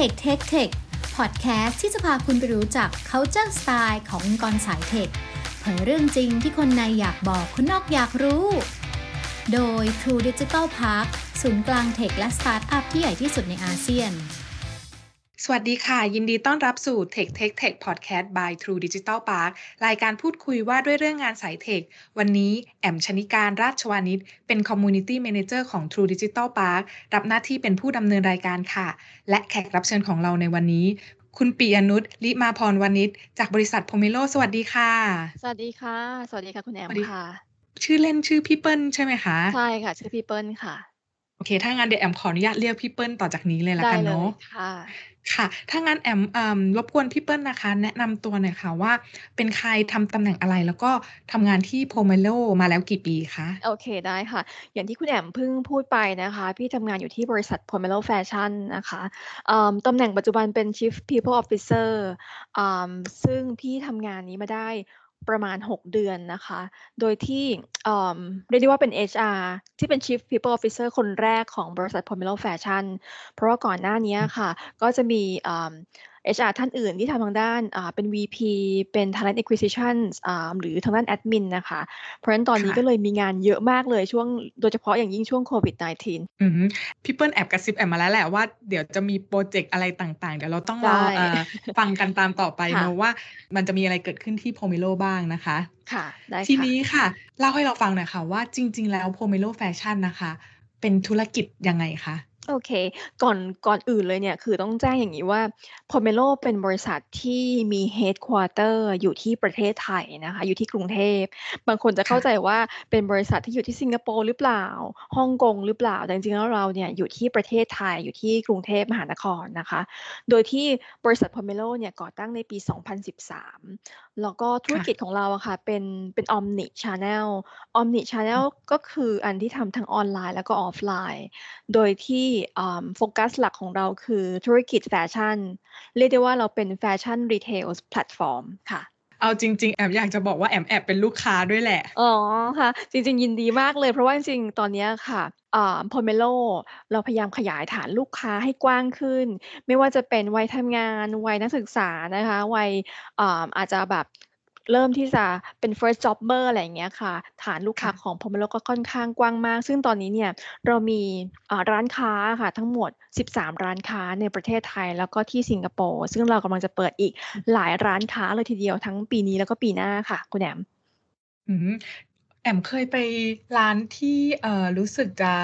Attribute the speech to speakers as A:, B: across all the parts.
A: Tech Tech Tech พอดแคสต์ที่จะพาคุณไปรู้จัก culture style ขององค์กรสายเทคเผยเรื่องจริงที่คนในอยากบอกคนนอกอยากรู้ โดย True Digital Park ศูนย์กลางเทคและสตาร์ทอัพที่ใหญ่ที่สุดในอาเซียน
B: สวัสดีค่ะ ยินดีต้อนรับสู่ Tech Tech Tech Podcast by True Digital Park รายการพูดคุยว่าด้วยเรื่องงานสายเทค วันนี้แอมชนิการราชวานิชเป็น Community Manager ของ True Digital Park รับหน้าที่เป็นผู้ดำเนินรายการค่ะ และแขกรับเชิญของเราในวันนี้ คุณปียนุชลิมาพรวานิชจากบริษัท Pomelo สวัสดีค่ะ
C: สวัสดีค่ะ สวัสดีค่ะคุณแอม
B: สวัสดี
C: ค่ะ
B: ชื่อเล่นชื่อพี่เปิ้ลใช่ไหมคะ
C: ใช่ค่ะ ชื่อพี่เปิ้ลค่ะ
B: โอเค ถ้างั้นเดี๋ยวแอมขออนุญาตเรียกพี่เปิ้ลต่อจากนี้เลยละ
C: ได้
B: กัน
C: เลย
B: เนาะ
C: ค่ะ
B: ค่ะ ถ้างั้นแอมเอิ่มรบกวนพี่เปิ้ลนะคะ แนะนำตัวหน่อยค่ะว่า เป็นใครทำตำแหน่งอะไรแล้วก็ทำงานที่ Pomeloมาแล้วกี่ปีคะ
C: โอเคได้ค่ะ อย่างที่คุณแอมเพิ่งพูดไปนะคะ พี่ทำงานอยู่ที่บริษัท Pomelo Fashion นะคะอืมตำแหน่งปัจจุบันเป็น Chief People Officer อืมซึ่งพี่ทำงานนี้มาได้ ประมาณ 6 เดือนนะคะ โดยที่เรียกได้ว่าเป็น HR ที่เป็น Chief People Officer คนแรกของบริษัท Pomelo Fashion เพราะว่าก่อนหน้านี้ค่ะ ก็จะมี HR ท่านอื่นที่ทำทางด้านอ่าเป็น VP เป็น Talent Acquisition อ่าหรือทางด้าน Admin นะคะ เพราะฉะนั้นตอนนี้
B: ค่ะ
C: ก็เลยมีงานเยอะมากเลยช่วงโดยเฉพาะอย่างยิ่งช่วงโควิด -19
B: อือฮึพี่เปิ้ลแอบกระซิบแอมมาแล้วแหละว่าเดี๋ยวจะมีโปรเจกต์อะไรต่างๆ เดี๋ยวเราต้องรอ
C: ใช่
B: เอ่อฟังกันตามต่อไป
C: ค่ะ
B: เนอะว่ามันจะมีอะไรเกิดขึ้นที่ Pomelo บ้างนะคะ
C: ค่ะได้
B: ที
C: ค่ะ
B: นี้ค่ะเล่าให้เราฟังหน่อยค่ะว่าจริง ๆ แล้ว Pomelo Fashion นะคะ เป็นธุรกิจยังไงคะ
C: โอเค ก่อน ก่อนอื่นเลยเนี่ย คือต้องแจ้งอย่างนี้ว่า Pomelo เป็นบริษัทที่มี Headquarter อยู่ที่ประเทศไทยนะคะ อยู่ที่กรุงเทพ บางคนจะเข้าใจว่า ค่ะเป็นบริษัทที่อยู่ที่สิงคโปร์หรือเปล่า ฮ่องกงหรือเปล่า แต่จริงๆแล้วเราเนี่ยอยู่ที่ประเทศไทย อยู่ที่กรุงเทพมหานครนะคะ โดยที่บริษัท Pomelo เนี่ยก่อตั้งในปี 2013 แล้วก็ธุรกิจของเรา ค่ะอะค่ะ เป็น เป็น Omni Channel Omni Channel ก็คืออันที่ทำทั้งออนไลน์แล้วก็ออฟไลน์ โดยที่อ่าโฟกัสหลักของเราคือธุรกิจแฟชั่น เรียกได้ว่าเราเป็นแฟชั่นรีเทลแพลตฟอร์มค่ะ
B: เอาจริง ๆ แอมอยากจะบอกว่าแอมแอบเป็นลูกค้าด้วยแหละ
C: อ๋อค่ะ จริง ๆ ยินดีมากเลยเพราะว่าจริงๆ ตอนเนี้ยค่ะอ่า Pomelo เราพยายามขยายฐานลูกค้าให้กว้างขึ้น ไม่ว่าจะเป็นวัยทำงาน วัยนักศึกษานะคะ วัยอ่าอาจจะแบบ เริ่มที่จะเป็น first jobber อะไรอย่างเงี้ยค่ะ ฐานลูกค้า
B: ค่ะ
C: ของ Pomelo ก็ค่อนข้างกว้างมาก ซึ่งตอนนี้เนี่ยเรามีอ่าร้านค้าค่ะทั้งหมด 13 ร้านค้าในประเทศไทยแล้วก็ที่สิงคโปร์ ซึ่งเรากำลังจะเปิดอีกหลายร้านค้าเลยทีเดียวทั้งปีนี้แล้วก็ปีหน้าค่ะ คุณแอม
B: อืมแอมเคยไปร้านที่เอ่อรู้สึกจะ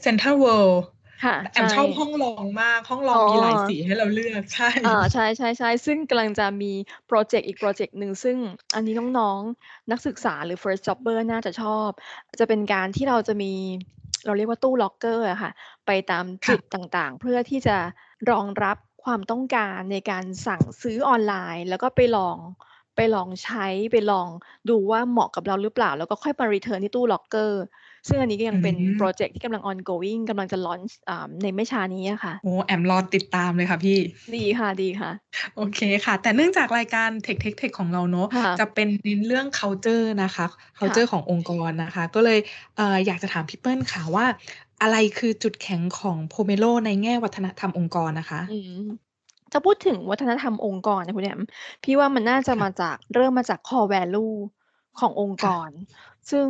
B: เซ็นทรัลเวิลด์
C: ค่ะ
B: แอม
C: ใช่
B: ชอบห้องรองมากห้องรอ
C: อ๋
B: ง
C: อ
B: มีหลายสีให้เราเลือกใช่
C: อ่าใช่ใช่ใช่ซึ่งกำลังจะมีโปรเจกต์อีกโปรเจกต์หนึ่งซึ่งอันนี้น้องๆ นักศึกษาหรือ first jobber น่าจะชอบ จะเป็นการที่เราจะมีเราเรียกว่าตู้ล็อกเกอร์อะค่ะ ไปตามจุดต่างๆ ค่ะ เพื่อที่จะรองรับความต้องการในการสั่งซื้อออนไลน์ แล้วก็ไปลอง ไปลองใช้ไปลองดูว่าเหมาะกับเราหรือเปล่า แล้วก็ค่อยมา return ที่ตู้ล็อกเกอร์ซึ่งอันนี้ก็ยังเป็นโปรเจกต์ อืมที่กำลัง ongoing กำลังจะ launch อ่าในไม่ช้านี้อะค่ะ
B: โอ้แอมรอติดตามเลยค่ะพี่
C: ดีค่ะดีค่ะ
B: โอเคค่ะ แต่เนื่องจากรายการ Tech Tech Tech ของเราเนอะ
C: ค่ะ
B: จะเป็นเน้นเรื่อง culture นะคะ
C: ค่ะ
B: culture ขององค์กรนะคะ ก็เลยเอ่ออยากจะถามพี่เปิ้ลค่ะว่า อะไรคือจุดแข็งของโพเมโลในแง่วัฒนธรรมองค์กรนะคะ
C: อืม จะพูดถึงวัฒนธรรมองค์กรนะคุณแอมพี่ว่ามันน่าจะ
B: ค่ะ
C: มาจากเริ่มมาจาก core value ขององค์ก
B: ค่ะ
C: รซึ่ง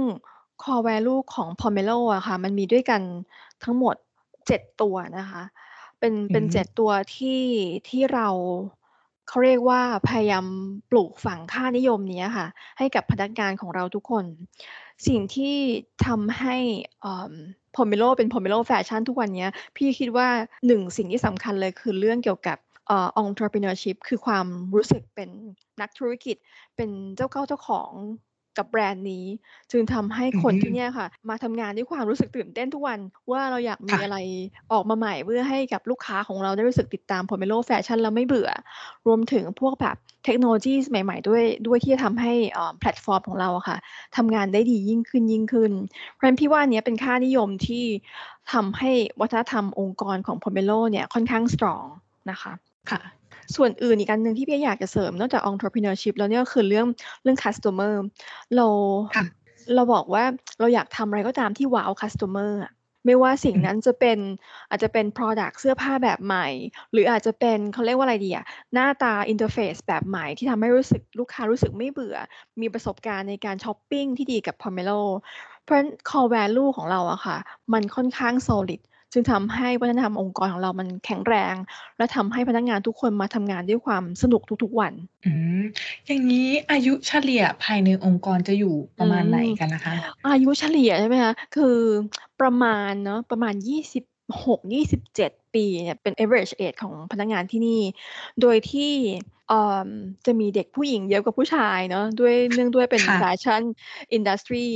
C: core value ของ Pomelo อะค่ะ มันมีด้วยกันทั้งหมด7ตัวนะคะ เป็น
B: อื
C: เป็น
B: ม
C: 7ตัวที่ที่เราเขาเรียกว่าพยายามปลูกฝังค่านิยมเนี้ยค่ะ ให้กับพนักงานของเราทุกคน สิ่งที่ทำให้เอ่อ Pomelo เป็น Pomelo Fashion ทุกวันเนี้ยพี่คิดว่า1สิ่งที่สำคัญเลยคือเรื่องเกี่ยวกับ เอ่อ entrepreneurship คือความรู้สึกเป็นนักธุรกิจ เป็นเจ้าเข้าเจ้าของกับแบรนด์นี้ จึงทำให้
B: อื
C: คนที่
B: ม
C: เนี่ยค่ะ มาทำงานด้วยความรู้สึกตื่นเต้นทุกวัน ว่าเราอยากมี
B: ค่ะ
C: อะไรออกมาใหม่เพื่อให้กับลูกค้าของเราได้รู้สึกติดตาม Pomelo Fashion แล้วไม่เบื่อ รวมถึงพวกแบบเทคโนโลยีใหม่ ๆ ด้วยด้วยที่จะทำให้เอ่อแพลตฟอร์มของเราอะค่ะทำงานได้ดียิ่งขึ้นยิ่งขึ้น เพราะฉะนั้นพี่ว่าอันเนี้ยเป็นค่านิยมที่ทำให้วัฒนธรรมองค์กรของ Pomelo เนี่ยค่อนข้าง strong นะคะ
B: ค่ะ
C: ส่วนอื่นอีกอันหนึ่งที่พี่อยากจะเสริมนอกจาก entrepreneurship แล้วเนี่ยก็คือเรื่องเรื่อง customer เรา
B: ค่ะ
C: เราบอกว่าเราอยากทำอะไรก็ตามที่ wow customer อะไม่ว่าสิ่งนั้น อืมจะเป็นอาจจะเป็น product เสื้อผ้าแบบใหม่ หรืออาจจะเป็นเขาเรียกว่าอะไรดีอะหน้าตา interface แบบใหม่ที่ทำให้รู้สึกลูกค้ารู้สึกไม่เบื่อ มีประสบการณ์ในการชอปปิงที่ดีกับ Pomelo เพราะฉะนั้น Core Value ของเราอะค่ะ มันค่อนข้าง Solid จึงทำให้วัฒนธรรมองค์กรของเรามันแข็งแรง และทำให้พนักงานทุกคนมาทำงานด้วยความสนุกทุกๆวัน
B: อืมอย่างงี้อายุเฉลี่ยภายในองค์กรจะอยู่ป
C: อื
B: ระมาณไหน
C: ม
B: กันนะคะ?
C: อายุเฉลี่ยใช่ไหมคะคือประมาณเนาะประมาณ26-27ปีเนี่ยเป็น average age ของพนักงานที่นี่ โดยที่เอ่อจะมีเด็กผู้หญิงเยอะกว่าผู้ชายเนาะด้วยเนื่องด้วยเป็น
B: ค่ะ
C: แฟชั่น industry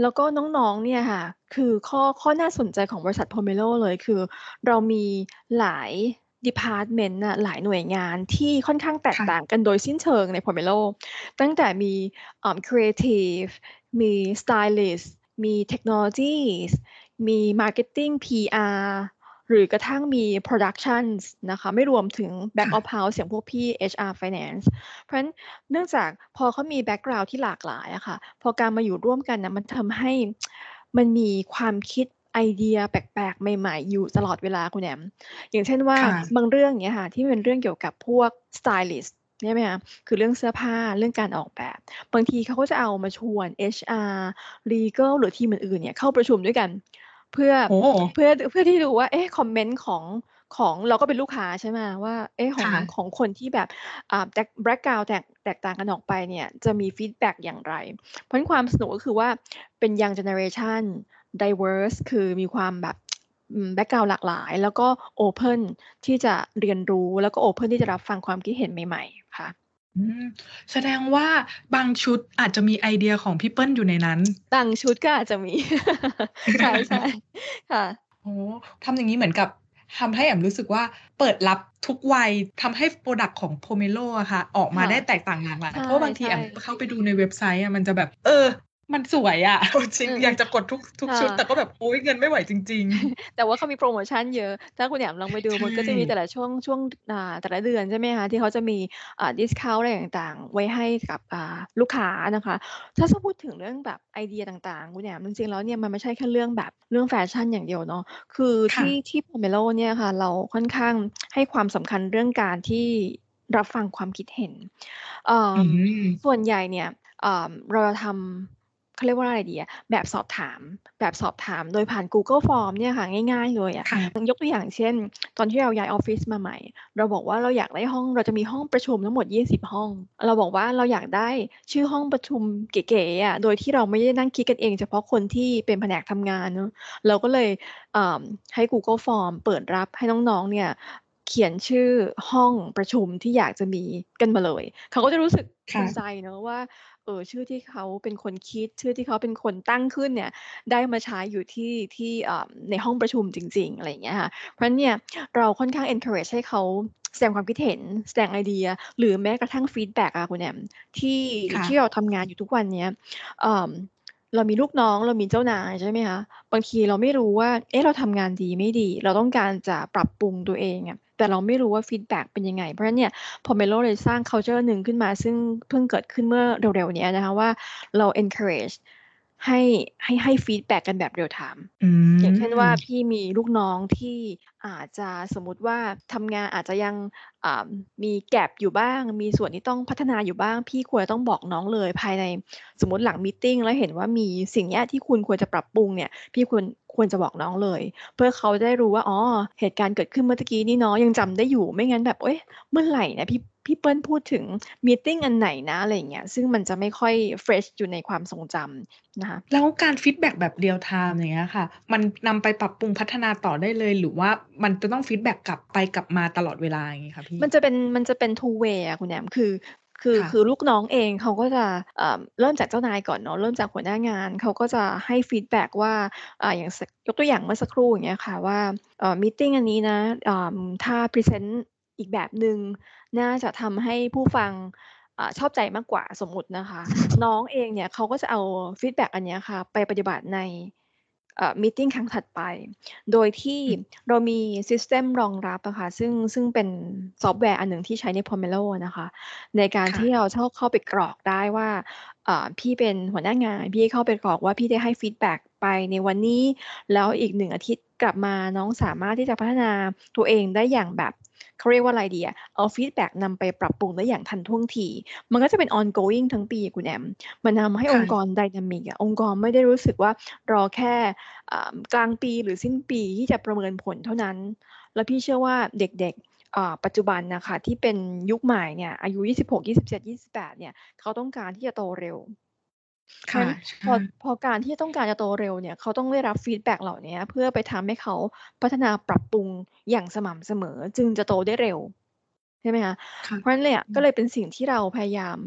C: แล้วก็น้อง ๆ เนี่ยค่ะ คือข้อ ข้อน่าสนใจของบริษัท Pomelo เลย คือเรามีหลาย department น่ะ หลายหน่วยงานที่ค่อนข้างแตกต่างกัน ค่ะโดยสิ้นเชิงใน Pomelo ตั้งแต่มีเอ่อครีเอทิฟมี Stylist มี Technologies มี Marketing PR หรือกระทั่งมี Productions นะคะ ไม่รวมถึง Back of House ค่ะ อย่างพวกพี่ HR Finance เพราะฉะนั้นเนื่องจากพอเขามี background ที่หลากหลายอะค่ะ พอการมาอยู่ร่วมกันน่ะมันทำให้มันมีความคิดไอเดียแปลกๆ ใหม่ๆ อยู่ตลอดเวลาคุณแอมอย่างเช่นว่า
B: ค่ะ
C: บางเรื่องอย่างเงี้ยค่ะ ที่มันเป็นเรื่องเกี่ยวกับพวก Stylist ใช่ไหมคะคือเรื่องเสื้อผ้าเรื่องการออกแบบ บางทีเขาก็จะเอามาชวน HR Legal หรือทีมอื่นๆเนี่ยเข้าประชุมด้วยกัน เพื่อ
B: โอ้โฮ
C: เพื่อเพื่อที่ดูว่าเอ๊ะ comment ของของเราก็เป็นลูกค้าใช่ไหมว่าเอ๊ะของ ค่ะของคนที่แบบอ่า back background แตกแตกต่างกันออกไปเนี่ยจะมี feedback อย่างไร เพราะฉะนั้นความสนุกก็คือว่าเป็น Young Generation Diverse คือมีความแบบอืม background หลากหลาย แล้วก็ open ที่จะเรียนรู้แล้วก็ open ที่จะรับฟังความคิดเห็นใหม่ ๆ ค่ะ
B: อืม แสดงว่าบางชุดอาจจะมีไอเดียของพี่เปิ้ลอยู่ในนั้น
C: บางชุดก็อาจจะมี ใช่ๆค่ะ
B: โอ้โฮทำอย่างงี้เหมือนกับทำให้แอมรู้สึกว่าเปิดรับทุกวัยทำให้ product ของ Pomelo อะค่ะ ออกมา
C: ค่ะ
B: ได้แตกต่างหลากหลาย
C: ใช่
B: เพราะว่าบางที
C: ใช่
B: แอมเข้าไปดูในเว็บไซต์อะมันจะแบบ เออ มันสวยอะเอาจริ
C: อื
B: ง
C: ม
B: อยากจะกดทุกทุกชุด ค่ะ แต่ก็แบบโอ๊ยเงินไม่ไหวจริง ๆ
C: แต่ว่าเขามีโพรโมชันเยอะ ถ้าคุณแอมลองไปดู
B: ใช่
C: มันก็จะมีแต่ละช่วงช่วงอ่าแต่ละเดือนใช่ไหมคะที่เขาจะมีอ่า discount อะไรต่างๆ ไว้ให้กับอ่าลูกค้านะคะ ถ้าจะพูดถึงเรื่องแบบไอเดียต่างๆ คุณแอมจริงๆแล้วเนี่ยมันไม่ใช่แค่เรื่องแบบเรื่องแฟชั่นอย่างเดียวเนาะคือที่ ค่ะที่ Pomelo เนี่ยค่ะ เราค่อนข้างให้ความสำคัญเรื่องการที่รับฟังความคิดเห็นเอ่
B: อื
C: อ
B: ม
C: ส่วนใหญ่เนี่ยอ่าเราจะทำ เขาเรียกว่าอะไรดีอะแบบสอบถาม แบบสอบถามโดยผ่าน Google Form เนี่ยค่ะ ง่าย ๆ เลยอะ
B: ค่ะ
C: ยกตัวอย่างเช่น ตอนที่เราย้ายออฟฟิศมาใหม่ เราบอกว่าเราอยากได้ห้องเราจะมีห้องประชุมทั้งหมด 20 ห้อง เราบอกว่าเราอยากได้ชื่อห้องประชุมเก๋ๆอะโดยที่เราไม่ได้นั่งคิดกันเอง เฉพาะคนที่เป็นแผนกทำงานเนาะเราก็เลยเอ่อให้ Google Form เปิดรับให้น้องๆเนี่ยเขียนชื่อห้องประชุมที่อยากจะมีกันมาเลย เขาก็จะรู้สึกภูมิใจ ค่ะ เนาะว่าเอ่อชื่อที่เขาเป็นคนคิด ชื่อที่เขาเป็นคนตั้งขึ้นเนี่ยได้มาใช้อยู่ที่ที่อ่าในห้องประชุมจริง ๆ อะไรอย่างเงี้ยค่ะเพราะฉะนั้นเนี่ยเราค่อนข้าง encourage ให้เขาแสดงความคิดเห็นแสดงไอเดีย หรือแม้กระทั่ง feedback อะคุณแอมที่
B: ค่ะ ที่
C: เราทำงานอยู่ทุกวันเนี้ยเอ่อเรามีลูกน้องเรามีเจ้านายใช่ไหมคะบางทีเราไม่รู้ว่า เอ๊ะเราทำงานดีไม่ดี เราต้องการจะปรับปรุงตัวเองอะ แต่เราไม่รู้ว่า feedback เป็นยังไง เพราะฉะนั้นเนี่ย Pomelo เลยสร้าง culture หนึ่งขึ้นมา ซึ่งเพิ่งเกิดขึ้นเมื่อเร็วๆนี้นะคะว่าเรา encourage ให้ให้ให้ feedback กันแบบ real time
B: อืม
C: อย่างเช่นว่าพี่มีลูกน้องที่อาจจะสมมุติว่าทำงานอาจจะยังอ่ามี gap อยู่บ้าง มีส่วนที่ต้องพัฒนาอยู่บ้าง พี่ควรจะต้องบอกน้องเลยภายในสมมุติหลัง meeting แล้วเห็นว่ามีสิ่งเนี้ยที่คุณควรจะปรับปรุงเนี่ยพี่ควรควรจะบอกน้องเลย เพื่อเขาจะได้รู้ว่าอ๋อเหตุการณ์เกิดขึ้นเมื่อตะกี้นี่เนาะยังจำได้อยู่ไม่งั้นแบบเอ๊ะเมื่อไหร่นะพี่ พี่เปิ้ลพูดถึง meeting อันไหนนะอะไรอย่างเงี้ยซึ่งมันจะไม่ค่อย fresh อยู่ในความทรงจำนะคะ
B: แล้วการ feedback แบบ real time อย่างเงี้ยค่ะ มันนำไปปรับปรุงพัฒนาต่อได้เลย หรือว่ามันจะต้อง feedback กลับไปกลับมาตลอดเวลาอย่างงี้คะพี่?
C: มันจะเป็นมันจะเป็น two way อะคุณแอมคือคือ
B: ค่ะ
C: คือลูกน้องเองเขาก็จะเอ่อเริ่มจากเจ้านายก่อนเนาะเริ่มจากหัวหน้างาน เขาก็จะให้ feedback ว่าอ่าอย่างยกตัวอย่างเมื่อสักครู่อย่างเงี้ยค่ะว่าเอ่อ meeting อันนี้นะอ่าถ้า present อีกแบบหนึ่งน่าจะทำให้ผู้ฟังอ่าชอบใจมากกว่าสมมุตินะคะ น้องเองเนี่ยเขาก็จะเอา feedback อันเนี้ยค่ะ ไปปฏิบัติในเเอ่อ meeting ครั้งถัดไป โดยที่เรามี System รองรับอะค่ะซึ่งซึ่งเป็นซอฟต์แวร์อันหนึ่งที่ใช้ใน Pomelo นะคะ ในการ
B: ค่ะ
C: ที่เราเข้าเข้าไปกรอกได้ว่าเอ่อพี่เป็นหัวหน้างาน พี่เข้าไปกรอกว่าพี่ได้ให้ feedback ไปในวันนี้ แล้วอีกหนึ่งอาทิตย์ กลับมาน้องสามารถที่จะพัฒนาตัวเองได้อย่างแบบเขาเรียกว่าอะไรดีอะเอา feedback นำไปปรับปรุงได้อย่างทันท่วงที มันก็จะเป็น ongoing ทั้งปีคุณแอม มันทำให้
B: ค่ะ
C: องค์กร dynamic อะองค์กรไม่ได้รู้สึกว่ารอแค่อ่ากลางปีหรือสิ้นปีที่จะประเมินผลเท่านั้น แล้วพี่เชื่อว่าเด็กๆอ่าปัจจุบันนะคะที่เป็นยุคใหม่เนี่ยอายุ 26 27 28เนี่ยเขาต้องการที่จะโตเร็วเพราะฉะ
B: ค่ะ
C: นั้นพ
B: ใช่
C: อพอการที่ต้องการจะโตเร็วเนี่ย เขาต้องได้รับฟีดแบ็กเหล่านี้เพื่อไปทำให้เขาพัฒนาปรับปรุงอย่างสม่ำเสมอ จึงจะโตได้เร็ว ใช่ไหมคะ
B: ค่ะ
C: เพราะฉะนั้นเลยอะ
B: อื
C: ก็
B: ม
C: เลยเป็นสิ่งที่เราพยายาม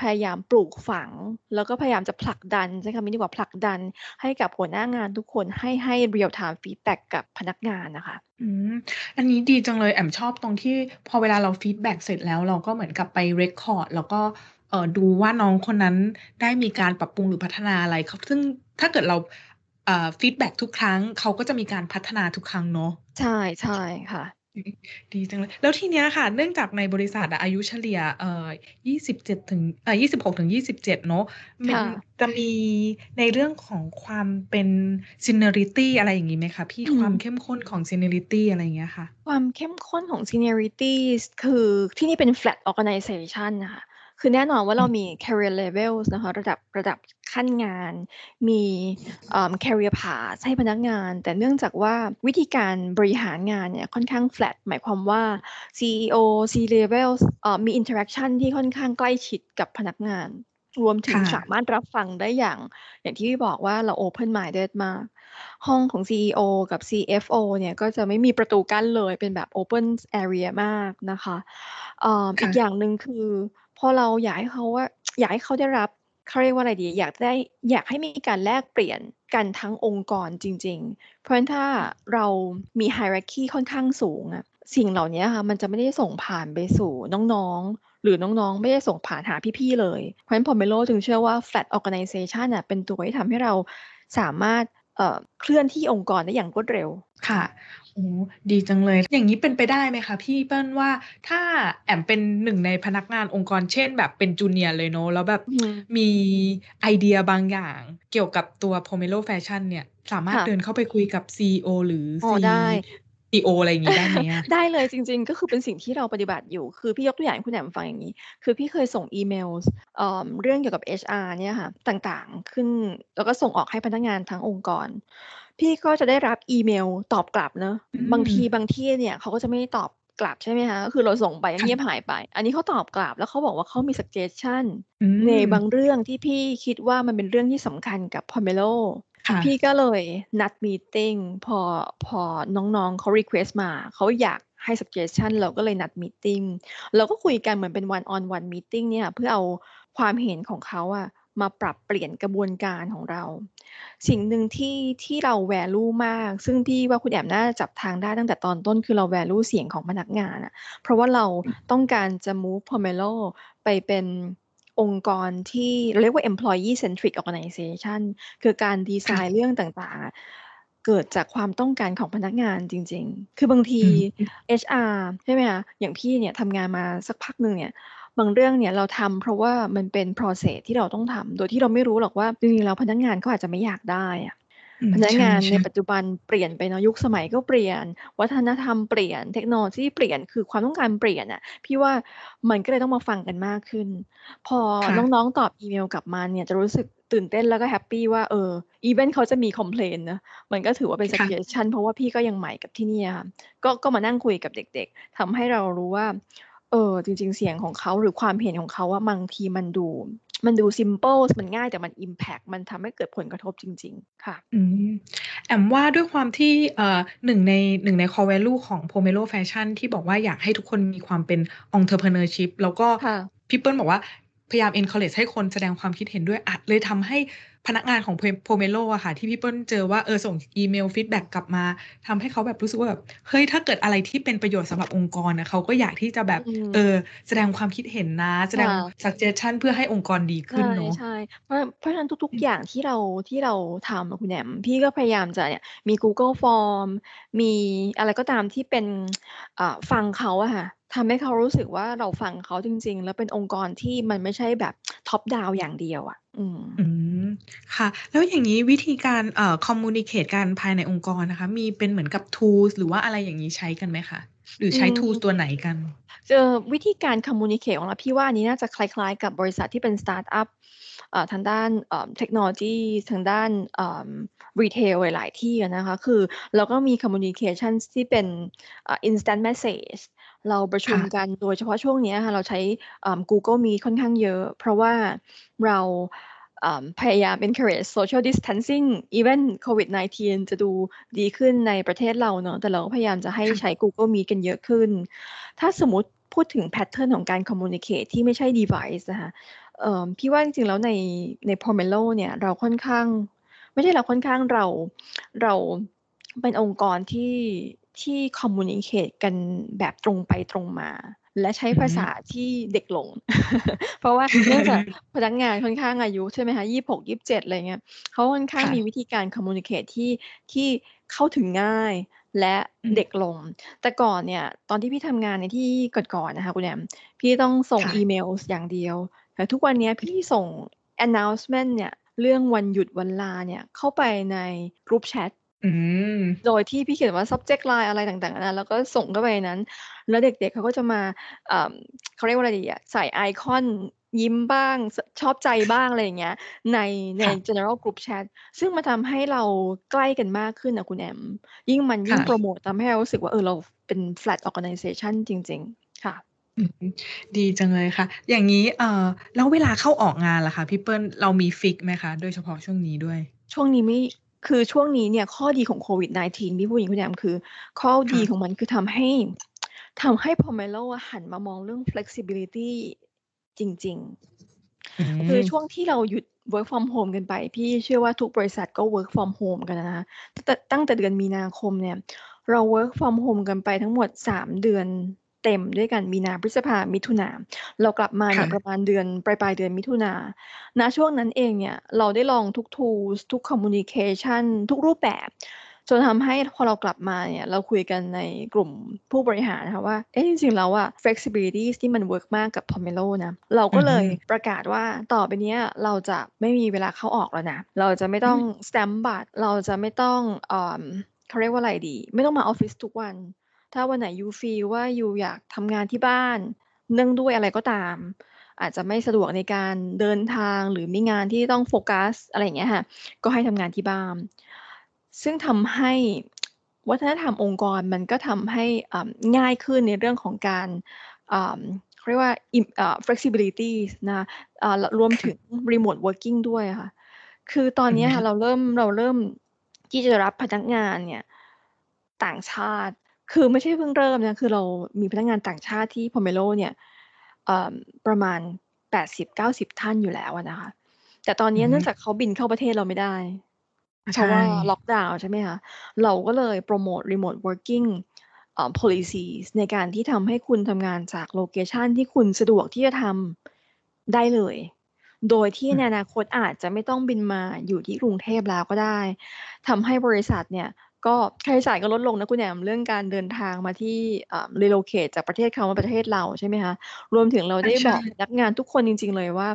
C: พยายามปลูกฝัง แล้วก็พยายามจะผลักดัน ใช้คำนี้ดีกว่า ผลักดันให้กับหัวหน้างานทุกคน ให้ ให้ real time feedback กับพนักงานนะคะ
B: อืม อันนี้ดีจังเลย แอมชอบตรงที่พอเวลาเรา feedback เสร็จแล้ว เราก็เหมือนกับไป record แล้วก็ เอ่อดูว่าน้องคนนั้นได้มีการปรับปรุงหรือพัฒนาอะไรเขาซึ่งถ้าเกิดเราเอ่อ feedback ทุกครั้งเขาก็จะมีการพัฒนาทุกครั้งเนาะ
C: ใช่ใช่ค่ะ
B: ดีจังเลยแล้วทีเนี้ยค่ะ เนื่องจากในบริษัทอะอายุเฉลี่ยเอ่อ27ถึงเอ่อ26ถึง27เนาะมัน
C: ค่ะ
B: จะมีในเรื่องของความเป็น seniority อะไรอย่างงี้ไหมคะพี่
C: อื
B: ความ
C: ม
B: เข้มข้นของ seniority อะไรอย่างเงี้ยค่ะ
C: ความเข้มข้นของ seniority คือที่นี่เป็น flat organization นะคะ คือแน่นอนว่า
B: อื
C: เรา
B: ม
C: มี career levels นะคะระดับระดับขั้นงาน มีเอ่อ career path ให้พนักงาน แต่เนื่องจากว่าวิธีการบริหารงานเนี่ยค่อนข้าง flat หมายความว่า CEO C level เอ่อมี interaction ที่ค่อนข้างใกล้ชิดกับพนักงาน รวมถึง
B: ค่ะ
C: สามารถรับฟังได้อย่าง อย่างที่พี่บอกว่าเรา open minded มากห้องของ CEO กับ CFO เนี่ยก็จะไม่มีประตูกั้นเลยเป็นแบบ open area มากนะคะเอ่ออี
B: ค่ะ
C: กอย่างหนึ่งคือ พอเราอยากให้เขาว่า อยากให้เขาได้รับเขาเรียกว่าอะไรดี อยากได้อยากให้มีการแลกเปลี่ยนกันทั้งองค์กรจริง ๆ เพราะฉะนั้นถ้าเรามี hierarchy ค่อนข้างสูงอะสิ่งเหล่านี้ค่ะมันจะไม่ได้ส่งผ่านไปสู่น้องๆ หรือน้องๆ ไม่ได้ส่งผ่านหาพี่ๆ เลย เพราะฉะนั้น Pomelo จึงเชื่อว่า flat organization น่ะเป็นตัวที่ทำให้เราสามารถเอ่อเคลื่อนที่องค์กรได้อย่างรวดเร็ว
B: ค่ะ โอ้ดีจังเลย อย่างนี้เป็นไปได้ไหมคะพี่เปิ้ลว่าถ้าแอมเป็นหนึ่งในพนักงานองค์กรเช่น แบบเป็นจูเนียร์เลยเนาะแล้วแบบ
C: อืม
B: มีไอเดียบางอย่างเกี่ยวกับตัว Pomelo Fashion เนี่ย สามารถ
C: ค่ะ
B: เดินเข้าไปคุยกับ CEO หรือ
C: อ๋อ
B: C
C: ได้
B: CEO อะไรอย่างงี้ได้ไหมอะ
C: ได้เลยจริง ๆ ก็คือเป็นสิ่งที่เราปฏิบัติอยู่ คือพี่ยกตัวอย่างให้คุณแหม่มฟังอย่างนี้ คือพี่เคยส่งอีเมลเอ่อเรื่องเกี่ยวกับ HR เนี่ยค่ะต่างๆ ขึ้นแล้วก็ส่งออกให้พนักงานทั้งองค์กร พี่ก็จะได้รับอีเมลตอบกลับเนอะ
B: อื
C: บาง
B: ม
C: ทีบางที่เนี่ยเขาก็จะไม่ได้ตอบกลับใช่ไหมคะก็คือเราส่งไป
B: ค่ะ
C: เงียบหายไป อันนี้เขาตอบกลับแล้วเขาบอกว่าเขามี suggestion
B: อื
C: ใน
B: ม
C: บางเรื่องที่พี่คิดว่ามันเป็นเรื่องที่สำคัญกับ Pomelo
B: ค่ะ
C: พี่ก็เลยนัดมีตติ้งพอพอน้องๆเขา request มาเขาอยากให้ suggestion เราก็เลยนัดมีตติ้งเราก็คุยกันเหมือนเป็น one on one meeting เนี่ยเพื่อเอาความเห็นของเขาอะ มาปรับเปลี่ยนกระบวนการของเรา สิ่งหนึ่งที่ที่เรา value มาก ซึ่งพี่ว่าคุณแอมน่าจะจับทางได้ตั้งแต่ตอนต้นคือเรา value เสียงของพนักงานอะเพราะว่าเราต้องการจะ move Pomelo ไปเป็นองค์กรที่เรียกว่า employee centric organization คือการดีไซ
B: ค่ะ
C: น์เรื่องต่างๆอะเกิดจากความต้องการของพนักงานจริง ๆ คือบางที
B: อืม
C: HR ใช่ไหมคะอย่างพี่เนี่ยทำงานมาสักพักหนึ่งเนี่ย บางเรื่องเนี่ยเราทำเพราะว่ามันเป็น process ที่เราต้องทำโดยที่เราไม่รู้หรอกว่าจริงๆแล้วพนักงานเขาอาจจะไม่อยากได้อะ
B: อืม
C: พนัก
B: ใช่
C: งานใน
B: ใช่
C: ปัจจุบันเปลี่ยนไปเนาะยุคสมัยก็เปลี่ยน วัฒนธรรมเปลี่ยนเทคโนโลยีเปลี่ยนคือความต้องการเปลี่ยนอะพี่ว่ามันก็เลยต้องมาฟังกันมากขึ้น พอ
B: ค่ะ
C: น้องๆตอบอีเมลกลับมาเนี่ยจะรู้สึกตื่นเต้นแล้วก็ happy ว่าเออ even เขาจะมี complain นะมันก็ถือว่าเป็น
B: ค่ะ
C: suggestion เพราะว่าพี่ก็ยังใหม่กับที่เนี่ยค่ะก็ก็มานั่งคุยกับเด็กๆทำให้เรารู้ว่า เออจริง ๆ เสียงของเขาหรือความเห็นของเขาว่าบางทีมันดู มันดู simple มันง่ายแต่มัน impact มันทำให้เกิดผลกระทบจริง ๆ ค่ะ
B: อืมแอมว่าด้วยความที่เอ่อหนึ่งในหนึ่งใน core value ของ Pomelo Fashion ที่บอกว่าอยากให้ทุกคนมีความเป็น entrepreneurship แล้วก็
C: ค่ะ
B: พี่เปิ้ลบอกว่าพยายาม encourage ให้คนแสดงความคิดเห็นด้วยอาจเลยทำให้ พนักงานของ Pomelo อะค่ะ ที่พี่เปิ้ลเจอว่าเออส่งอีเมล feedback กลับมาทำให้เขาแบบรู้สึกว่าแบบเฮ้ยถ้าเกิดอะไรที่เป็นประโยชน์สำหรับองค์กรนะเขาก็อยากที่จะแบบ
C: อืม
B: เออแสดงความคิดเห็นนะ แสดง
C: ค่ะ
B: suggestion เพื่อให้องค์กรดีขึ้น
C: ใช่
B: เนาะ
C: ใช่่เพราะเพราะฉะนั้นทุก
B: อืม
C: ๆอย่างที่เราที่เราทำอะคุณแหนมพี่ก็พยายามจะเนี่ยมี Google Form มีอะไรก็ตามที่เป็นอ่าฟังเขาอะค่ะทำให้เขารู้สึกว่าเราฟังเขาจริง ๆ แล้วเป็นองค์กรที่มันไม่ใช่แบบท็อปดาวอย่างเดียวอะ อืม
B: อืม ค่ะ แล้วอย่างนี้วิธีการ เอ่อ communicate กันภายในองค์กรนะคะ มีเป็นเหมือนกับ tools หรือว่าอะไรอย่างนี้ใช้กันไหมคะ หรือใช้
C: อืม
B: tools ตัวไหนกัน
C: เจอวิธีการ communicate ของเรา พี่ว่าอันนี้น่าจะคล้าย ๆ กับบริษัทที่เป็น สตาร์ทอัพเอ่อ ทางด้าน เอ่อ เทคโนโลยี ทางด้าน เอ่อ retail หลาย ๆ ที่อะนะคะ คือเราก็มี communication ที่เป็นเอ่อ instant message เราประชุม
B: ค่ะ
C: กันโดยเฉพาะช่วงเนี้ยค่ะเราใช้เอ่อ Google Meet ค่อนข้างเยอะ เพราะว่าเราเอ่อพยายาม encourage social distancing even COVID 19จะดูดีขึ้นในประเทศเราเนอะแต่เราก็พยายามจะให้
B: ค่ะ
C: ใช้ Google Meet กันเยอะขึ้น ถ้าสมมติพูดถึงแพทเทิร์นของการ communicate ที่ไม่ใช่ device นะคะเอ่อพี่ว่าจริงๆแล้วในใน Pomelo เนี่ยเราค่อนข้าง ไม่ใช่เราค่อนข้างเราเราเป็นองค์กรที่ ที่ communicate กันแบบตรงไปตรงมา และใช้
B: อืม
C: ภาษาที่เด็กลง เพราะว่าเนื่องจากพนักงานค่อนข้างอายุใช่ไหมคะยี่หกยี่เจ็ดอะไรเงี้ยเขาค่อนข้าง
B: ค่ะ
C: มีวิธีการ communicate ที่ที่เข้าถึงง่ายและ
B: อืม
C: เด็กลง แต่ก่อนเนี่ย ตอนที่พี่ทำงานในที่ก่อนๆนะคะคุณแอมพี่ต้องส่ง
B: ค่ะ
C: อีเมลอย่างเดียว แต่ทุกวันเนี้ยพี่ส่ง announcement เนี่ย เรื่องวันหยุดวันลาเนี่ย เข้าไปในกลุ่มแชท
B: อืม
C: โดยที่พี่เขียนว่า subject line อะไรต่างๆนานาแล้วก็ส่งเข้าไปในนั้น แล้วเด็กๆเขาก็จะมาเอ่อเขาเรียกว่าอะไรดีอะใส่ไอคอนยิ้มบ้างชอบใจบ้างอะไรอย่างเงี้ย ในใน
B: ค่ะ
C: general group chat ซึ่งมาทำให้เราใกล้กันมากขึ้นนะคุณแอม ยิ่งมันยิ่ง
B: ค่ะ
C: โปรโมททำให้เรารู้สึกว่าเออเราเป็น flat organization จริง ๆ ค่ะ
B: อืมดีจังเลยค่ะ อย่างนี้เอ่อแล้วเวลาเข้าออกงานล่ะคะพี่เปิ้ลเรามีฟิกไหมคะ โดยเฉพาะช่วงนี้ด้วย
C: ช่วงนี้ไม่ คือช่วงนี้เนี่ยข้อดีของโควิด -19 พี่พูดอย่างนี้คุณแอมคือ ข้อดี
B: ค่ะ
C: ของมันคือทำให้ทำให้ Pomelo อะหันมามองเรื่อง flexibility จริง
B: อื
C: ๆคือ
B: ม
C: ช่วงที่เราหยุด work from home กันไป พี่เชื่อว่าทุกบริษัทก็ work from home กันนะคะตั้งแต่ตั้งแต่เดือนมีนาคมเนี่ย เรา work from home กันไปทั้งหมด 3 เดือน เต็มด้วยกันมีนาพฤษภามิถุนาเรากลับมาเนี่ย
B: ค่ะ
C: ประมาณเดือนปลายปลายๆเดือนมิถุนาณช่วงนั้นเองเนี่ยเราได้ลองทุก tools ทุก communication ทุกรูปแบบจนทำให้พอเรากลับมาเนี่ยเราคุยกันในกลุ่มผู้บริหารนะคะว่า เอ๊ะจริงๆแล้วอะ flexibility ที่มัน work มากกับ Pomelo นะ เราก็เลย
B: อือฮึ
C: ประกาศว่าต่อไปเนี้ยเราจะไม่มีเวลาเข้าออกแล้วนะ เราจะไม่ต้อง stamp บัตรเราจะไม่ต้องเอ่อเขาเรียกว่าอะไรดี ไม่ต้องมาออฟฟิศทุกวัน ถ้าวันไหนยูฟีลว่ายูอยากทำงานที่บ้าน เนื่องด้วยอะไรก็ตาม อาจจะไม่สะดวกในการเดินทางหรือมีงานที่ต้องโฟกัสอะไรอย่างเงี้ยค่ะ ก็ให้ทำงานที่บ้าน ซึ่งทำให้วัฒนธรรมองค์กรมันก็ทำให้อ่าง่ายขึ้นในเรื่องของการอ่าเขาเรียกว่า im- อ่า flexibility นะอ่ารวมถึง remote working ด้วยอะค่ะ คือตอน
B: อือ
C: เนี้ย
B: ฮึ
C: ค่ะเราเริ่มเราเริ่มที่จะรับพนักงานเนี่ยต่างชาติ คือไม่ใช่เพิ่งเริ่มนะ คือเรามีพนักงานต่างชาติที่ Pomelo เนี่ยเอ่อประมาณ 80-90 ท่านอยู่แล้วอะนะคะ แต่ตอน
B: อื
C: เนี้
B: อย
C: เนื่
B: ฮึ
C: องจากเขาบินเข้าประเทศเราไม่ได้เพ
B: ใช่
C: ราะว่าล็อกดาวน์ ใช่ไหมคะ เราก็เลยโปรโมท remote working เอ่อ policies ในการที่ทำให้คุณทำงานจากโลเคชันที่คุณสะดวกที่จะทำได้เลย โดยที่
B: อื
C: ใน
B: ม
C: อนาคตอาจจะไม่ต้องบินมาอยู่ที่กรุงเทพแล้วก็ได้ ทำให้บริษัทเนี่ยก็ค่าใช้จ่ายก็ลดลงนะคุณแหนมเรื่องการเดินทางมาที่อ่า relocate จากประเทศเขามาประเทศเราใช่ไหมคะ รวมถึงเรา
B: ใได้ช่
C: บอกพนักงานทุกคนจริง ๆ เลยว่า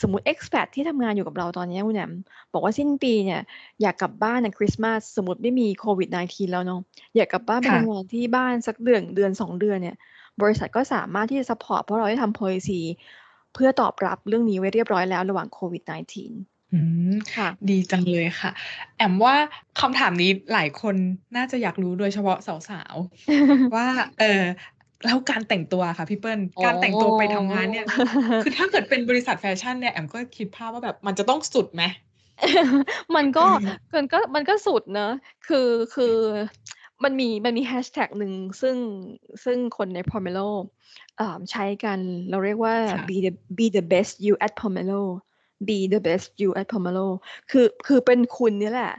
C: สมมุติ expat ที่ทำงานอยู่กับเราตอนเนี้ยคุณแหนมบอกว่าสิ้นปีเนี่ยอยากกลับบ้านน่ะคริสต์มาสสมมุติไม่มีโควิด -19 แล้วเนาะอยากกลับบ้านไป
B: ค่ะ
C: ทำงานที่บ้านสักเดือนเดือน2เดือนเนี่ยบริษัทก็สามารถที่จะซัปพอร์ตเพราะเราได้ทำ policy เพื่อตอบรับเรื่องนี้ไว้เรียบร้อยแล้วระหว่างโควิด -19
B: อืม
C: ค่ะ
B: ดีจังเลยค่ะ แอมว่าคำถามนี้หลายคนน่าจะอยากรู้โดยเฉพาะสาวๆ ว่า เอ่อแล้วการแต่งตัวอะค่ะพี่เปิ้ล
C: อ๋อ
B: การแต่งตัวไปทำงานเนี่ย คือถ้าเกิดเป็นบริษัทแฟชั่นเนี่ยแอมก็คิดภาพว่าแบบมันจะต้องสุดไหม?
C: มัน
B: เอ
C: ก็
B: อ
C: มันก็มันก็สุดเนาะคือคือมันมีมันมีแฮชแท็กหนึ่งซึ่งซึ่งคนใน Pomelo อ่าใช้กันเราเรียกว่า
B: ค่ะ
C: be the be the best you at Pomelo be the best you at Pomelo คือคือเป็นคุณนี่แหละ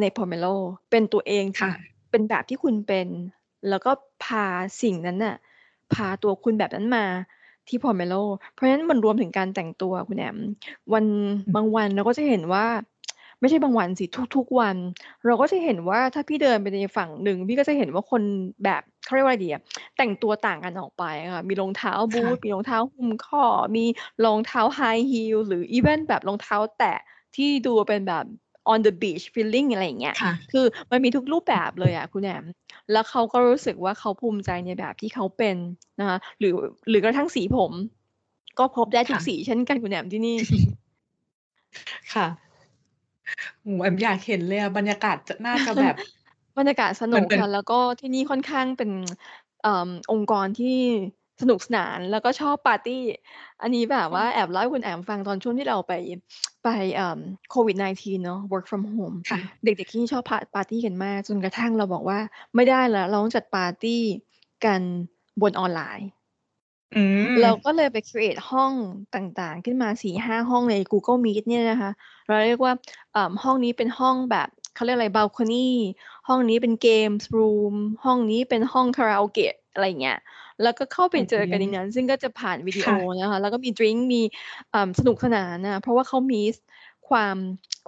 C: ใน Pomelo เป็นตัวเองที่
B: ค่ะ
C: เป็นแบบที่คุณเป็น แล้วก็พาสิ่งนั้นน่ะ พาตัวคุณแบบนั้นมาที่ Pomelo เพราะฉะนั้นมันรวมถึงการแต่งตัวคุณแอมวัน
B: อืม
C: บางวันเราก็จะเห็นว่า ไม่ใช่บางวันสิทุกๆวัน เราก็จะเห็นว่าถ้าพี่เดินไปในฝั่งหนึ่งพี่ก็จะเห็นว่าคนแบบเขาเรียกว่าอะไรดีอะแต่งตัวต่างกันออกไปอะค่ะมีรองเท้าบู
B: ค่ะ
C: ทมีรองเท้าหุ้มข้อ มีรองเท้า High heel หรือ even แบบรองเท้าแตะที่ดูเป็นแบบ on the beach feeling อะไรอย่างเงี้ย
B: ค่ะ
C: คือมันมีทุกรูปแบบเลยอะคุณแหนมแล้วเขาก็รู้สึกว่าเขาภูมิใจในแบบที่เขาเป็นนะคะหรือหรือกระทั่งสีผม ก็พบได้ทุก
B: ค่ะ
C: สีเช่นกันคุณแหนมที่นี่
B: ค่ะ โอ้โฮ แอมอยากเห็นเลยอะ บรรยากาศจะน่าจะแบบ
C: บรรยากาศส
B: เหมื
C: นุ
B: อน
C: ก
B: เป็น
C: ค่ะ แล้วก็ที่นี่ค่อนข้างเป็น เอ่อ องค์กรที่สนุกสนาน แล้วก็ชอบปาร์ตี อันนี้แบบ
B: อื
C: ว่า ม แอบเล่าให้คุณแอมฟังตอนช่วงที่เราไป ไป เอ่อโควิด -19 เนาะ work from home
B: ค่ะ
C: เด็ก ๆ ที่นี่ชอบพาปาร์ตีกันมาก จนกระทั่งเราบอกว่า ไม่ได้แล้ว เราต้องจัดปาร์ตีกันบนออนไลน์
B: อื
C: เรา
B: ม
C: ก็เลยไปครีเอตห้องต่างๆ ขึ้นมา4-5ห้องใน Google Meet เนี่ยนะคะ เราเรียกว่าเอ่อห้องนี้เป็นห้องแบบเขาเรียกอะไรบัลโคนีห้องนี้เป็น Games room ห้องนี้เป็นห้องคาราโอเกะอะไรอย่างเงี้ยแล้วก็เข้าไป
B: โอ้โฮ
C: เจอกันในนั้น ซึ่งก็จะผ่านวิดีโอ
B: ค่ะ
C: นะคะ แล้วก็มี drink มีเอ่อสนุกสนานน่ะเพราะว่าเขา mix ความ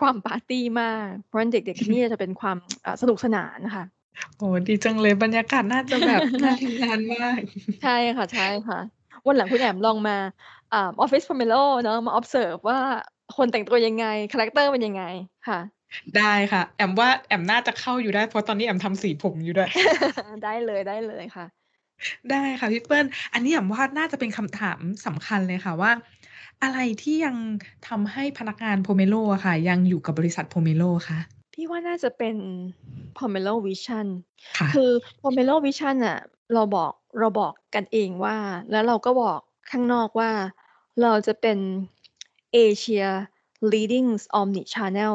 C: ความปาร์ตีมาก เพราะฉะนั้นเด็กๆที่นี่จะเป็นความอ่าสนุกสนานค่ะ
B: โอ้โฮ ดีจังเลย บรรยากาศน่าจะแบบ น่าทำงานมาก
C: ใช่ค่ะๆวันหลังคุณแอมลองมา อ่าออฟฟิศ Pomelo เนาะ มา observe ว่าคนแต่งตัวยังไง character เป็นยังไงค่ะ
B: ได้ค่ะ แอมว่าแอมน่าจะเข้าอยู่ได้ เพราะตอนนี้แอมทำสีผมอยู่ด้วย
C: ได้เลยๆค่ะ
B: ได้ค่ะพี่เปิ้ล อันนี้แอมว่าน่าจะเป็นคำถามสำคัญเลยค่ะว่า อะไรที่ยังทำให้พนักงาน Pomelo อะค่ะ ยังอยู่กับบริษัท Pomelo คะ?
C: พี่ว่าน่าจะเป็น Pomelo Vision
B: ค่ะ
C: คือ Pomelo Vision น่ะเราบอกเราบอกกันเองว่า แล้วเราก็บอกข้างนอกว่า เราจะเป็น Asia leading omni-channel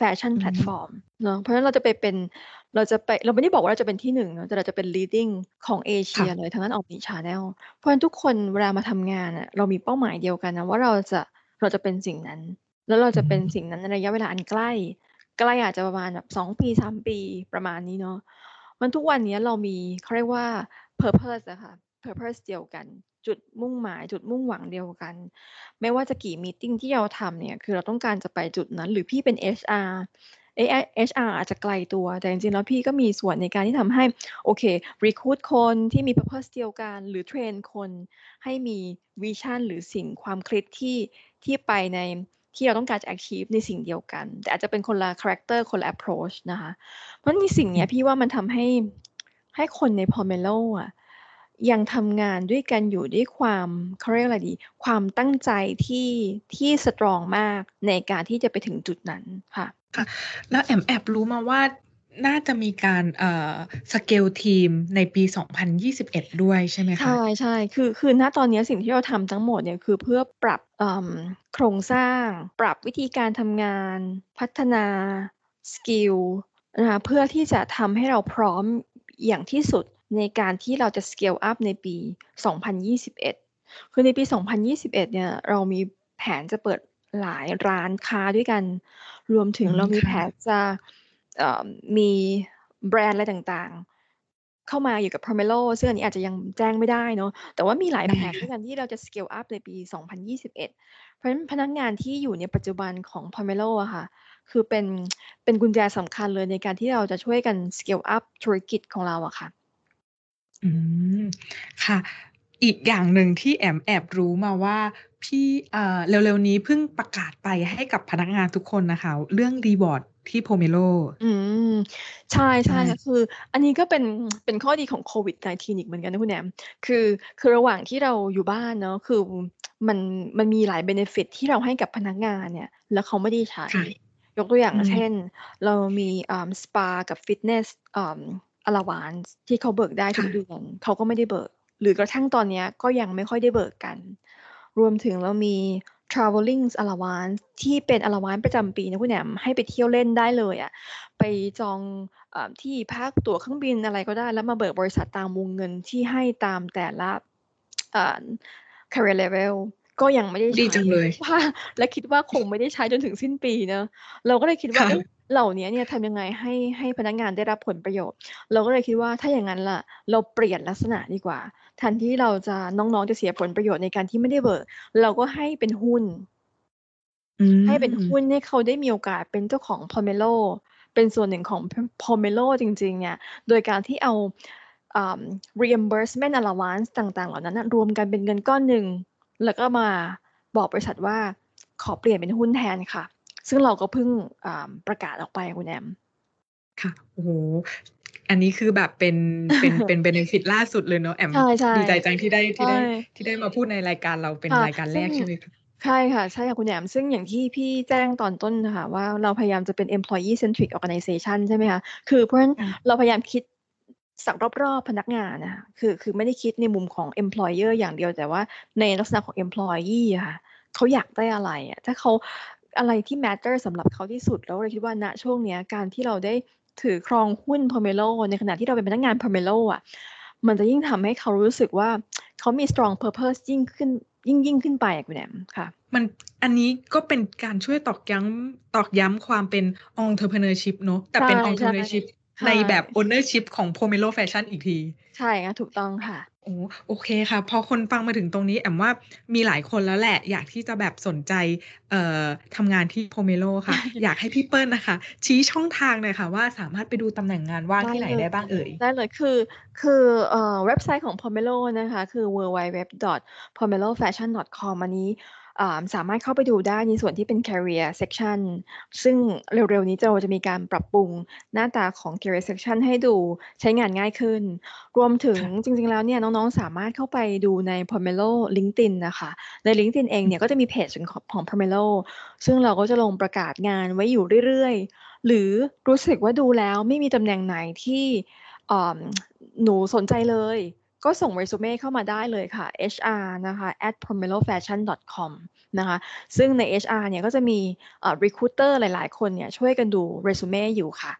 C: fashion
B: อืม
C: platform เนาะเพราะฉะนั้นเราจะไปเป็นเราจะไปเราไม่ได้บอกว่าเราจะเป็นที่1เนาะแต่เราจะเป็น leading ของเอเช
B: ค่ะี
C: ยเลยทางด้าน omni-channel เพราะฉะนั้นทุกคนเวลามาทำงานน่ะเรามีเป้าหมายเดียวกันนะว่าเราจะเราจะเป็นสิ่งนั้น แล้วเรา
B: อื
C: จะเป็น
B: ม
C: สิ่งนั้นในระยะเวลาอันใกล้ ใกล้อาจจะประมาณแบบ2ปี3ปีประมาณนี้เนาะมันทุกวันนี้เรามีเขาเรียกว่า purpose อะค่ะ purpose เดียวกัน จุดมุ่งหมายจุดมุ่งหวังเดียวกัน ไม่ว่าจะกี่มีตติงที่เราทำเนี่ย คือเราต้องการจะไปจุดนั้น หรือพี่เป็น HR เอ๊ะ HR อาจจะไกลตัวแต่จริงๆแล้วพี่ก็มีส่วนในการที่ทำให้ โอเค recruit คนที่มี purpose เดียวกัน หรือเทรนคนให้มีวิชั่นหรือสิ่งความคิดที่ที่ไปใน ที่เราต้องการจะ achieve ในสิ่งเดียวกัน แต่อาจจะเป็นคนละคาแรกเตอร์คนละ approach นะคะ เพราะฉะนั้นในสิ่ง
B: อื
C: เนี้ย
B: ม
C: พี่ว่ามันทำให้ให้คนใน Pomelo อะยังทำงานด้วยกันอยู่ด้วยความเขาเรียกอะไรดี ความตั้งใจที่ที่ strong มากในการที่จะไปถึงจุดนั้นค่ะ
B: ค่ะ แล้วแอมแอบรู้มาว่า น่าจะมีการเอ่อสเกลทีมในปี 2021 ด้วยใช่ไหมคะ ใช่
C: ๆคือคือณตอนนี้สิ่งที่เราทำทั้งหมดเนี่ยคือเพื่อปรับโครงสร้าง ปรับวิธีการทำงาน พัฒนา skillนะคะเพื่อที่จะทำให้เราพร้อมอย่างที่สุดในการที่เราจะ scale up ในปี 2021 คือในปี 2021 เนี่ยเรามีแผนจะเปิดหลายร้านค้าด้วยกัน รวมถึงเรามีแผนจะ มีแบรนด์อะไรต่างๆ เข้ามาอยู่กับ Pomelo ซึ่งอันนี้อาจจะยังแจ้งไม่ได้เนาะแต่ว่ามีหลายแผน
B: ค่
C: ด้วยกันที่เราจะ scale up ในปี 2021 เพราะฉะนั้นพนักงานที่อยู่ในปัจจุบันของ Pomelo อะค่ะ คือเป็นเป็นกุญแจสำคัญเลยในการที่เราจะช่วยกัน scale up ธุรกิจของเราอะค่ะ
B: อืม ค่ะ อีกอย่างหนึ่งที่แอมแอบรู้มาว่าพี่เอ่อเร็วๆนี้เพิ่งประกาศไปให้กับพนักงานทุกคนน่ะค่ะเรื่องรีวอร์ดที่ Pomelo
C: อืม ใช่
B: ใช
C: ใช่ค่ะ่คือ อันนี้ก็เป็นเป็นข้อดีของโควิด -19 อีกเหมือนกันนะคุณแหนมคือคือระหว่างที่เราอยู่บ้านเนาะคือมันมันมีหลายเบเนฟิตที่เราให้กับพนักงานเนี่ย แล้วเขาไม่ได้ใช้
B: ค่ะ
C: ยกตัวอย่าง
B: อืม
C: เช่น เรามีอ่าสปากับฟิตเนสอ่า allowance ที่เขาเบิกได้
B: ค
C: ทุ่ะกเดือนเขาก็ไม่ได้เบิก หรือกระทั่งตอนเนี้ยก็ยังไม่ค่อยได้เบิกกัน รวมถึงเรามี travelling allowance ที่เป็น allowance ประจำปีนะคุณแหนมให้ไปเที่ยวเล่นได้เลยอะไปจองอ่าที่พักตั๋วเครื่องบินอะไรก็ได้ แล้วมาเบิกบริษัทตามวงเงินที่ให้ตามแต่ละอ่า career level ก็ก็ยังไม่ได้
B: ดี
C: ใช้
B: จังเลย
C: ว่าและคิดว่าคงไม่ได้ใช้จนถึงสิ้นปีเนาะเราก็เลยคิดว่า
B: ค่ะ
C: เอ๊ะเหล่านี้เนี่ยทำยังไงให้ให้พนักงานได้รับผลประโยชน์ เราก็เลยคิดว่าถ้าอย่างนั้นล่ะ เราเปลี่ยนลักษณะดีกว่าแทนที่เราจะน้องๆจะเสียผลประโยชน์ในการที่ไม่ได้เบิกเราก็ให้เป็นหุ้น
B: อืม
C: ให้เป็นหุ้นให้เขาได้มีโอกาสเป็นเจ้าของ Pomelo เป็นส่วนหนึ่งของ Pomelo จริง ๆ เนี่ย โดยการที่เอาอ่า reimbursement allowance ต่าง ๆ เหล่านั้นนะรวมกันเป็นเงินก้อนหนึ่ง แล้วก็มาบอกบริษัทว่าขอเปลี่ยนเป็นหุ้นแทนค่ะ ซึ่งเราก็เพิ่งอ่าประกาศออกไปคุณแอม
B: ค่ะ โอ้โห อันนี้คือแบบเป็นเป็นเป็นเบนฟิตล่าสุดเลยเนาะแอม
C: ใช่ใช่
B: ดีใจจังที่ได้ที่ได้
C: ใช่
B: ที่ได้มาพูดในรายการเราเป็น
C: ค่ะ
B: รายการแรก
C: ซึ่ง
B: ใช่ไหมคะ
C: ใช่ค่ะ ใช่ค่ะ คุณแหนมซึ่งอย่างที่พี่แจ้งตอนต้นนะคะว่าเราพยายามจะเป็น employee centric organization ใช่ไหมคะ คือเพราะฉะนั้น
B: ค่ะ
C: เราพยายามคิดสักรอบๆพนักงานนะคะคือคือไม่ได้คิดในมุมของ employer อย่างเดียวแต่ว่าในลักษณะของ employee อะค่ะเขาอยากได้อะไรอะถ้าเขาอะไรที่ matter สำหรับเขาที่สุดแล้วเราคิดว่าณช่วงเนี้ยการที่เราได้ ถือครองหุ้น Pomelo ในขณะที่เราเป็นพนักงาน Pomelo อะมันจะยิ่งทำให้เขารู้สึกว่าเขามี strong purpose ยิ่งขึ้นยิ่งยิ่งขึ้นไปอะคุณแหนมค่ะ
B: มันอันนี้ก็เป็นการช่วยตอกย้ำตอกย้ำความเป็น entrepreneurship เนอะแต่เป็น
C: ใช่ใช่
B: entrepreneurship
C: ใช่
B: ในแบบ ownership ของ Pomelo Fashion อีกที
C: ใช่ค่ะถูกต้องค่ะ
B: โอ้ โอเคค่ะ พอคนฟังมาถึงตรงนี้ แอมว่ามีหลายคนแล้วแหละ อยากที่จะแบบสนใจ เอ่อทำงานที่ Pomelo ค่ะ อยากให้พี่เปิ้ลนะคะ ชี้ช่องทางหน่อยค่ะ ว่าสามารถไปดูตำแหน่งงานว่าง
C: ได้
B: ที่ไหน
C: เลย
B: ได้บ้างเอ่ย
C: ได้เลยคือ คือเอ่อเว็บไซต์ของ Pomelo นะคะ คือ www.pomelofashion.com อันนี้อ่า สามารถเข้าไปดูได้ในส่วนที่เป็น career section ซึ่งเร็วๆนี้เราจะมีการปรับปรุงหน้าตาของ career section ให้ดูใช้งานง่ายขึ้น รวมถึง
B: ค่ะ
C: จริงๆแล้วเนี่ยน้องๆ สามารถเข้าไปดูใน Pomelo LinkedIn นะคะใน LinkedIn เองเนี่ยก็จะมีเพจของของ Pomelo ซึ่งเราก็จะลงประกาศงานไว้อยู่เรื่อยๆ หรือรู้สึกว่าดูแล้วไม่มีตำแหน่งไหนที่อ่าหนูสนใจเลย ก็ส่งเรซูเม่เข้ามาได้เลยค่ะ hr นะคะ at pomelofashion.com นะคะซึ่งใน HR เนี่ยก็จะมีอ่า recruiter หลาย ๆ คนเนี่ยช่วยกันดูเรซูเม่อยู่ค่ะ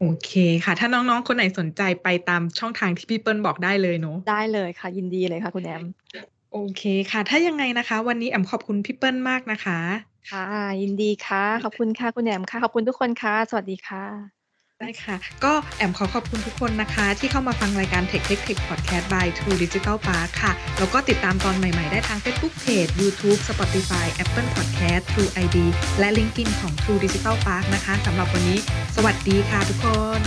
B: โอเคค่ะ ถ้าน้อง ๆ คนไหนสนใจไปตามช่องทางที่พี่เปิ้ลบอกได้เลยเนาะ
C: ได้เลยค่ะ ยินดีเลยค่ะคุณแอม
B: โอเคค่ะ ถ้ายังไงนะคะ วันนี้แอมขอบคุณพี่เปิ้ลมากนะคะ
C: ค่ะ ยินดีค่ะ ขอบคุณค่ะ คุณแอมค่ะ ขอบคุณทุกคนค่ะ สวัสดีค่ะ
B: ได้ค่ะ ก็แอมขอขอบคุณทุกคนนะคะ ที่เข้ามาฟังรายการ Tech Tech Tech Podcast by True Digital Park ค่ะ แล้วก็ติดตามตอนใหม่ ๆ ได้ทาง Facebook Page YouTube Spotify Apple Podcast True ID และ LinkedIn ของ True Digital Park นะคะสำหรับวันนี้ สวัสดีค่ะทุกคน